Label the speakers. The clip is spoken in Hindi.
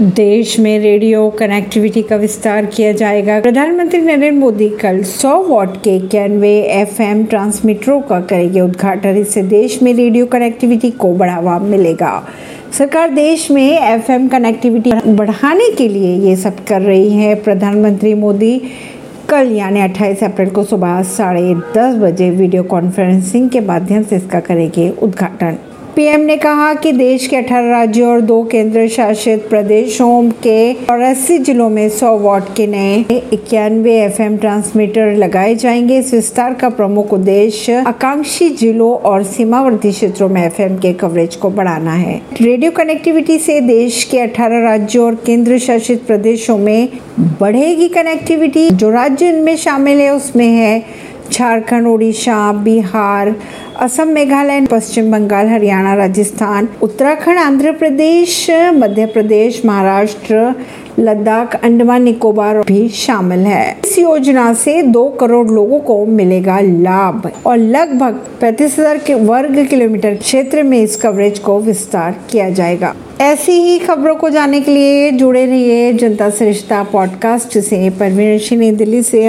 Speaker 1: देश में रेडियो कनेक्टिविटी का विस्तार किया जाएगा। प्रधानमंत्री नरेंद्र मोदी कल 100 वॉट के इक्यानवे एफएम ट्रांसमीटरों का करेंगे उद्घाटन। इससे देश में रेडियो कनेक्टिविटी को बढ़ावा मिलेगा। सरकार देश में एफएम कनेक्टिविटी बढ़ाने के लिए ये सब कर रही है। प्रधानमंत्री मोदी कल यानी 28 अप्रैल को सुबह साढ़े दस बजे वीडियो कॉन्फ्रेंसिंग के माध्यम से इसका करेंगे उद्घाटन। पीएम ने कहा कि देश के 18 राज्यों और दो केंद्र शासित प्रदेशों के अस्सी जिलों में 100 वॉट के नए इक्यानवे एफएम ट्रांसमीटर लगाए जाएँगे। इस विस्तार का प्रमुख उद्देश्य आकांक्षी जिलों और सीमावर्ती क्षेत्रों में एफएम के कवरेज को बढ़ाना है। रेडियो कनेक्टिविटी से देश के 18 राज्यों और केंद्र शासित प्रदेशों में बढ़ेगी कनेक्टिविटी। जो राज्य इनमें शामिल है, उसमें है झारखंड उड़ीसा बिहार, असम, मेघालय, पश्चिम बंगाल, हरियाणा, राजस्थान, उत्तराखंड, आंध्र प्रदेश, मध्य प्रदेश, महाराष्ट्र, लद्दाख, अंडमान, निकोबार भी शामिल है। इस योजना से दो करोड़ लोगों को मिलेगा लाभ और लगभग पैंतीस हज़ार वर्ग किलोमीटर क्षेत्र में इस कवरेज को विस्तार किया जाएगा। ऐसी ही खबरों को जानने के लिए जुड़े रहिए जनता श्रेष्ठता पॉडकास्ट से। परवीन सिंह, दिल्ली से।